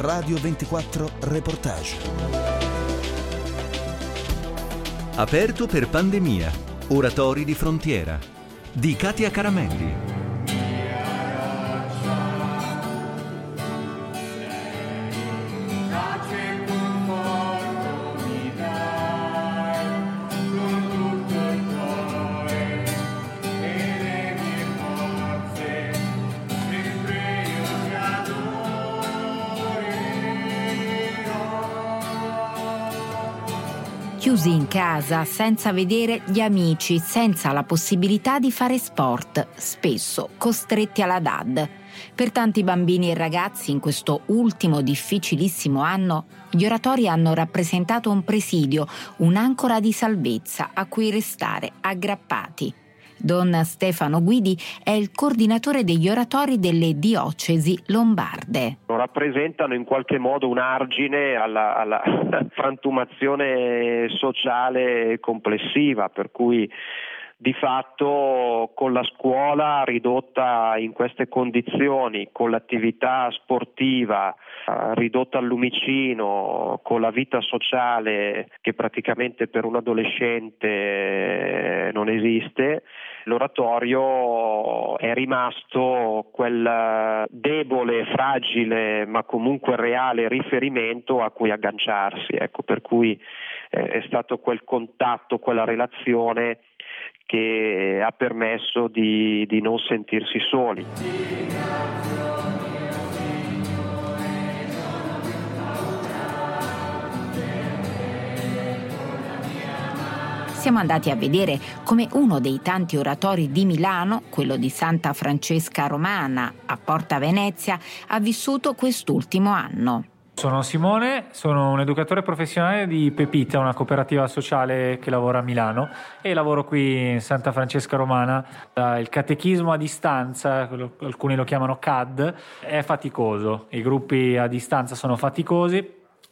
Radio 24 Reportage. Aperto per pandemia. Oratori di frontiera. Di Katia Caramelli. Chiusi in casa senza vedere gli amici, senza la possibilità di fare sport, spesso costretti alla DAD. Per tanti bambini e ragazzi in questo ultimo difficilissimo anno, gli oratori hanno rappresentato un presidio, un'ancora di salvezza a cui restare aggrappati. Don Stefano Guidi è il coordinatore degli oratori delle diocesi lombarde. Rappresentano in qualche modo un argine alla, alla frantumazione sociale complessiva, per cui di fatto con la scuola ridotta in queste condizioni, con l'attività sportiva eh, ridotta al lumicino, con la vita sociale che praticamente per un adolescente non esiste, l'oratorio è rimasto quel debole, fragile ma comunque reale riferimento a cui agganciarsi, ecco, per cui eh, è stato quel contatto, quella relazione che ha permesso di, di non sentirsi soli. siamo andati a vedere come uno dei tanti oratori di Milano, quello di Santa Francesca Romana a Porta Venezia, ha vissuto quest'ultimo anno. Sono Simone, sono un educatore professionale di Pepita, una cooperativa sociale che lavora a Milano e lavoro qui in Santa Francesca Romana. Il catechismo a distanza, alcuni lo chiamano CAD, è faticoso, i gruppi a distanza sono faticosi,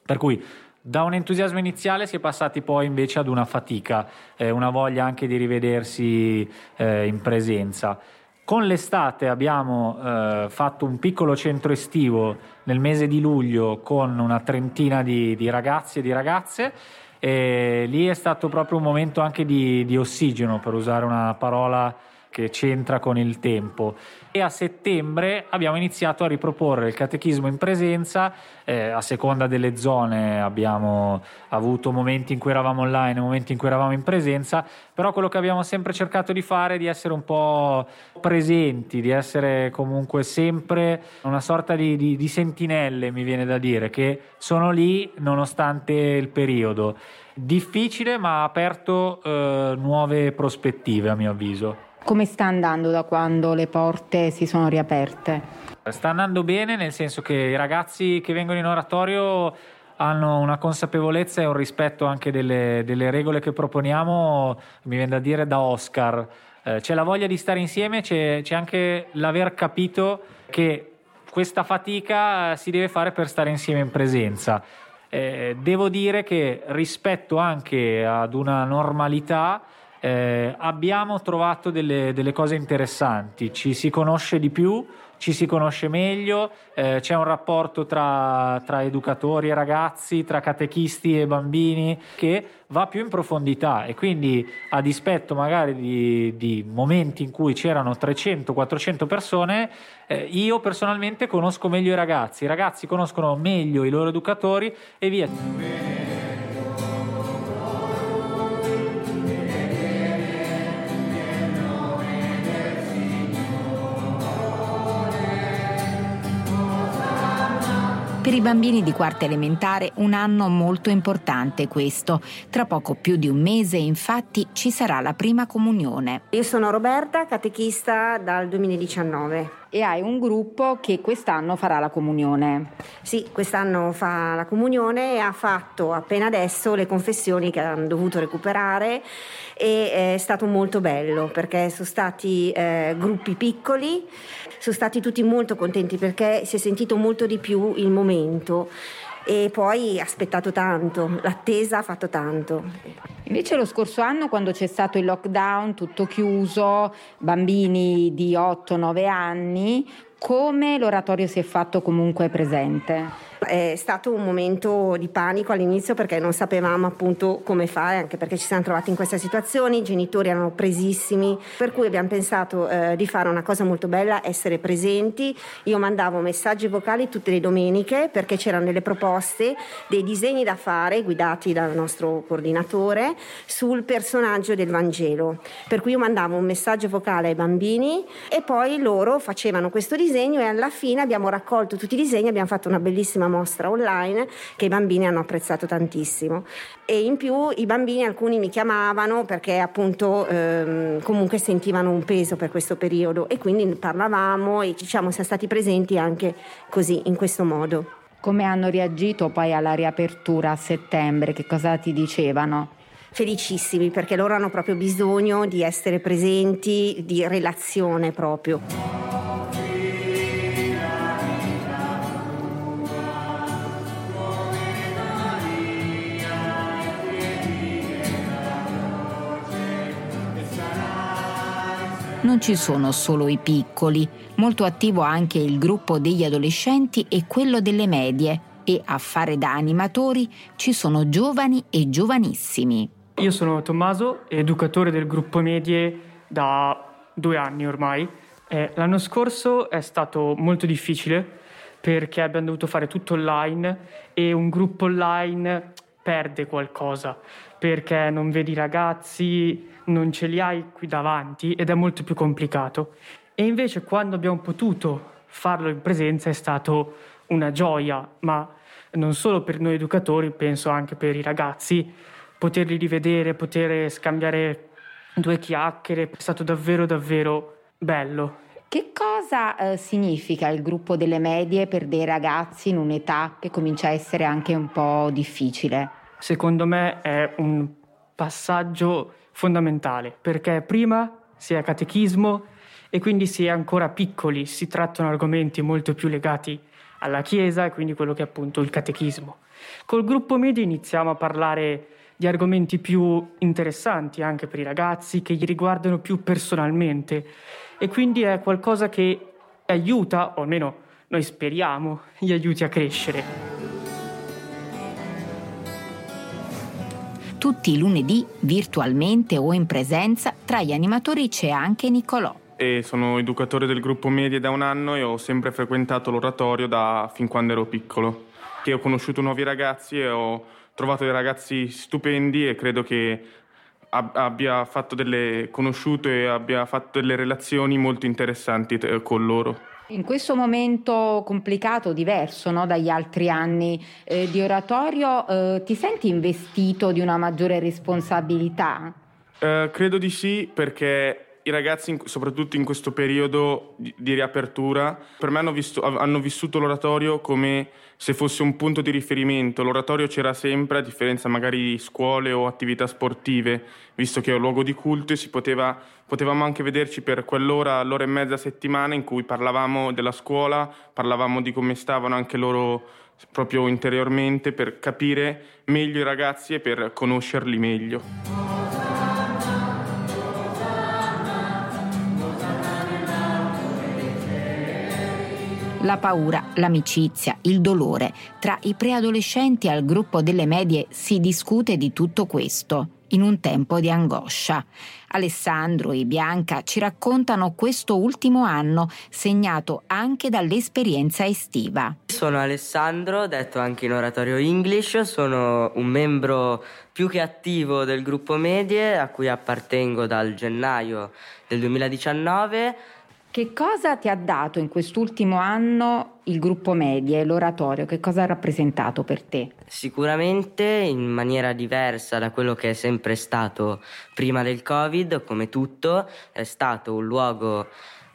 per cui da un entusiasmo iniziale si è passati poi invece ad una fatica, eh, una voglia anche di rivedersi eh, in presenza. Con l'estate abbiamo eh, fatto un piccolo centro estivo nel mese di luglio con una trentina di, di ragazzi e di ragazze e lì è stato proprio un momento anche di, di ossigeno, per usare una parola che c'entra con il tempo. E a settembre abbiamo iniziato a riproporre il catechismo in presenza, eh, a seconda delle zone abbiamo avuto momenti in cui eravamo online, momenti in cui eravamo in presenza, però quello che abbiamo sempre cercato di fare è di essere un po' presenti, di essere comunque sempre una sorta di, di, di sentinelle, mi viene da dire, che sono lì nonostante il periodo. Difficile ma ha aperto eh, nuove prospettive a mio avviso. Come sta andando da quando le porte si sono riaperte? Sta andando bene nel senso che i ragazzi che vengono in oratorio hanno una consapevolezza e un rispetto anche delle, delle regole che proponiamo, mi viene da dire da Oscar. Eh, c'è la voglia di stare insieme, c'è, c'è anche l'aver capito che questa fatica si deve fare per stare insieme in presenza. Eh, devo dire che rispetto anche ad una normalità, eh, abbiamo trovato delle, delle, cose interessanti, ci si conosce di più, ci si conosce meglio, eh, c'è un rapporto tra, tra, educatori e ragazzi, tra catechisti e bambini che va più in profondità. E quindi a dispetto magari di, di momenti in cui c'erano 300-400 persone, eh, io personalmente conosco meglio i ragazzi, i ragazzi conoscono meglio i loro educatori e via. I bambini di quarta elementare un anno molto importante questo. Tra poco più di un mese infatti ci sarà la prima comunione. Io sono Roberta, catechista dal 2019 e hai un gruppo che quest'anno farà la comunione. Sì, quest'anno fa la comunione e ha fatto appena adesso le confessioni che hanno dovuto recuperare e è stato molto bello perché sono stati eh, gruppi piccoli, sono stati tutti molto contenti perché si è sentito molto di più il momento e poi aspettato tanto, l'attesa ha fatto tanto. Invece lo scorso anno quando c'è stato il lockdown, tutto chiuso, bambini di 8-9 anni, come l'oratorio si è fatto comunque presente? È stato un momento di panico all'inizio perché non sapevamo appunto come fare, anche perché ci siamo trovati in questa situazione, i genitori erano presissimi, per cui abbiamo pensato eh, di fare una cosa molto bella, essere presenti. Io mandavo messaggi vocali tutte le domeniche perché c'erano delle proposte, dei disegni da fare guidati dal nostro coordinatore sul personaggio del Vangelo. Per cui io mandavo un messaggio vocale ai bambini e poi loro facevano questo disegno e alla fine abbiamo raccolto tutti i disegni, abbiamo fatto una bellissima mostra online che i bambini hanno apprezzato tantissimo. E in più i bambini alcuni mi chiamavano perché appunto ehm, comunque sentivano un peso per questo periodo e quindi parlavamo e diciamo siamo stati presenti anche così, in questo modo. Come hanno reagito poi alla riapertura a settembre? Che cosa ti dicevano? felicissimi perché loro hanno proprio bisogno di essere presenti, di relazione proprio. Non ci sono solo i piccoli, molto attivo anche il gruppo degli adolescenti e quello delle medie e a fare da animatori ci sono giovani e giovanissimi. Io sono Tommaso, educatore del gruppo medie da due anni ormai. Eh, l'anno scorso è stato molto difficile perché abbiamo dovuto fare tutto online e un gruppo online perde qualcosa perché non vedi i ragazzi, non ce li hai qui davanti ed è molto più complicato. E invece quando abbiamo potuto farlo in presenza è stato una gioia, ma non solo per noi educatori, penso anche per i ragazzi, poterli rivedere, poter scambiare due chiacchiere, è stato davvero davvero bello. Che cosa eh, significa il gruppo delle medie per dei ragazzi in un'età che comincia a essere anche un po' difficile? Secondo me è un passaggio fondamentale, perché prima si è catechismo e quindi si è ancora piccoli, si trattano argomenti molto più legati alla Chiesa e quindi quello che è appunto il catechismo. Col gruppo medio iniziamo a parlare di argomenti più interessanti anche per i ragazzi, che gli riguardano più personalmente e quindi è qualcosa che aiuta, o almeno noi speriamo, gli aiuti a crescere. Tutti i lunedì, virtualmente o in presenza, tra gli animatori c'è anche Nicolò. E sono educatore del gruppo Medie da un anno e ho sempre frequentato l'oratorio da fin quando ero piccolo. Che ho conosciuto nuovi ragazzi e ho trovato dei ragazzi stupendi e credo che abbia fatto delle conosciuto e abbia fatto delle relazioni molto interessanti eh, con loro. In questo momento complicato, diverso no, dagli altri anni eh, di oratorio, eh, ti senti investito di una maggiore responsabilità? Eh, credo di sì, perché i ragazzi, soprattutto in questo periodo di, riapertura, per me hanno, visto, hanno, vissuto l'oratorio come se fosse un punto di riferimento. L'oratorio c'era sempre, a differenza magari di scuole o attività sportive, visto che è un luogo di culto e si poteva, potevamo anche vederci per quell'ora, l'ora e mezza settimana in cui parlavamo della scuola, parlavamo di come stavano anche loro proprio interiormente per capire meglio i ragazzi e per conoscerli meglio. La paura, l'amicizia, il dolore. Tra i preadolescenti al gruppo delle medie si discute di tutto questo in un tempo di angoscia. Alessandro e Bianca ci raccontano questo ultimo anno, segnato anche dall'esperienza estiva. Sono Alessandro, detto anche in oratorio English, sono un membro più che attivo del gruppo Medie a cui appartengo dal gennaio del 2019 che cosa ti ha dato in quest'ultimo anno il gruppo media e l'oratorio? Che cosa ha rappresentato per te? Sicuramente in maniera diversa da quello che è sempre stato prima del Covid, come tutto, è stato un luogo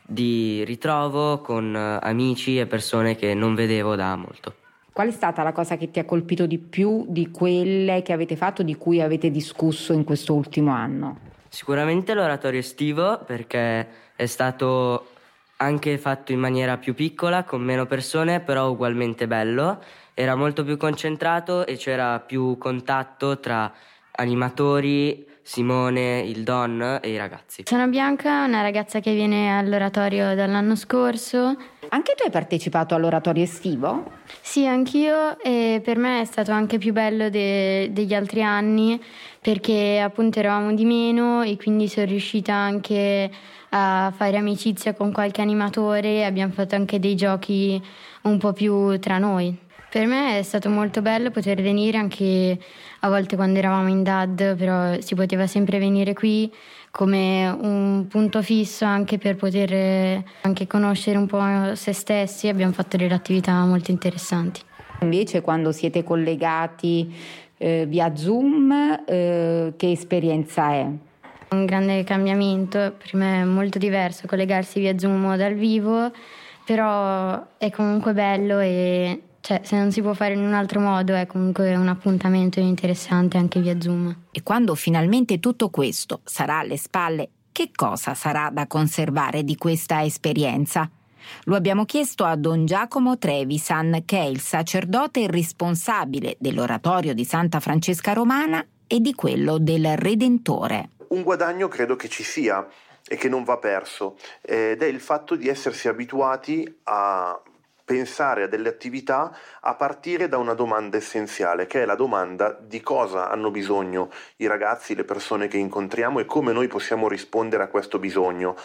di ritrovo con amici e persone che non vedevo da molto. Qual è stata la cosa che ti ha colpito di più di quelle che avete fatto, di cui avete discusso in questo ultimo anno? Sicuramente l'oratorio estivo perché è stato anche fatto in maniera più piccola, con meno persone, però ugualmente bello. Era molto più concentrato e c'era più contatto tra animatori, Simone, il Don e i ragazzi. Sono Bianca, una ragazza che viene all'oratorio dall'anno scorso. Anche tu hai partecipato all'oratorio estivo? Sì, anch'io e per me è stato anche più bello de- degli altri anni perché appunto eravamo di meno e quindi sono riuscita anche a fare amicizia con qualche animatore e abbiamo fatto anche dei giochi un po' più tra noi. Per me è stato molto bello poter venire anche a volte quando eravamo in DAD, però si poteva sempre venire qui come un punto fisso anche per poter anche conoscere un po' se stessi. Abbiamo fatto delle attività molto interessanti. Invece quando siete collegati eh, via Zoom, eh, che esperienza è? Un grande cambiamento, per me è molto diverso collegarsi via Zoom o dal vivo, però è comunque bello e cioè, se non si può fare in un altro modo è comunque un appuntamento interessante anche via Zoom. E quando finalmente tutto questo sarà alle spalle, che cosa sarà da conservare di questa esperienza? Lo abbiamo chiesto a Don Giacomo Trevisan, che è il sacerdote responsabile dell'oratorio di Santa Francesca Romana e di quello del Redentore. Un guadagno credo che ci sia e che non va perso ed è il fatto di essersi abituati a pensare a delle attività a partire da una domanda essenziale, che è la domanda di cosa hanno bisogno i ragazzi, le persone che incontriamo e come noi possiamo rispondere a questo bisogno.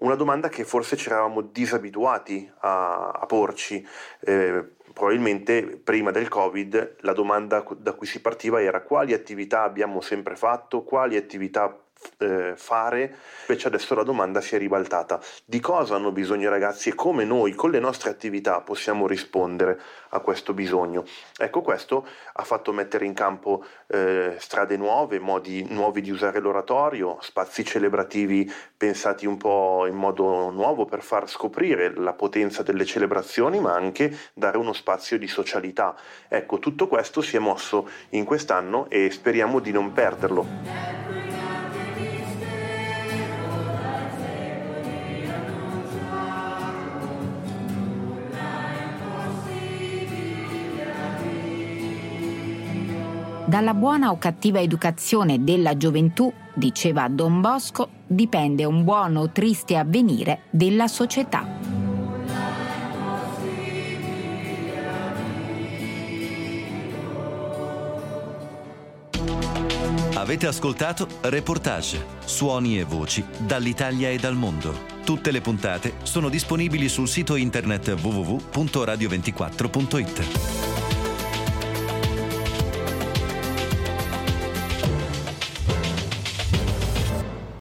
Una domanda che forse ci eravamo disabituati a, a porci. Eh, probabilmente prima del Covid la domanda da cui si partiva era quali attività abbiamo sempre fatto, quali attività eh, fare, invece adesso la domanda si è ribaltata. Di cosa hanno bisogno i ragazzi e come noi con le nostre attività possiamo rispondere a questo bisogno? Ecco, questo ha fatto mettere in campo eh, strade nuove, modi nuovi di usare l'oratorio, spazi celebrativi pensati un po' in modo nuovo per far scoprire la potenza delle celebrazioni, ma anche dare uno spazio di socialità. Ecco, tutto questo si è mosso in quest'anno e speriamo di non perderlo. Dalla buona o cattiva educazione della gioventù, diceva Don Bosco, dipende un buono o triste avvenire della società. Avete ascoltato Reportage, suoni e voci dall'Italia e dal mondo. Tutte le puntate sono disponibili sul sito internet www.radio24.it.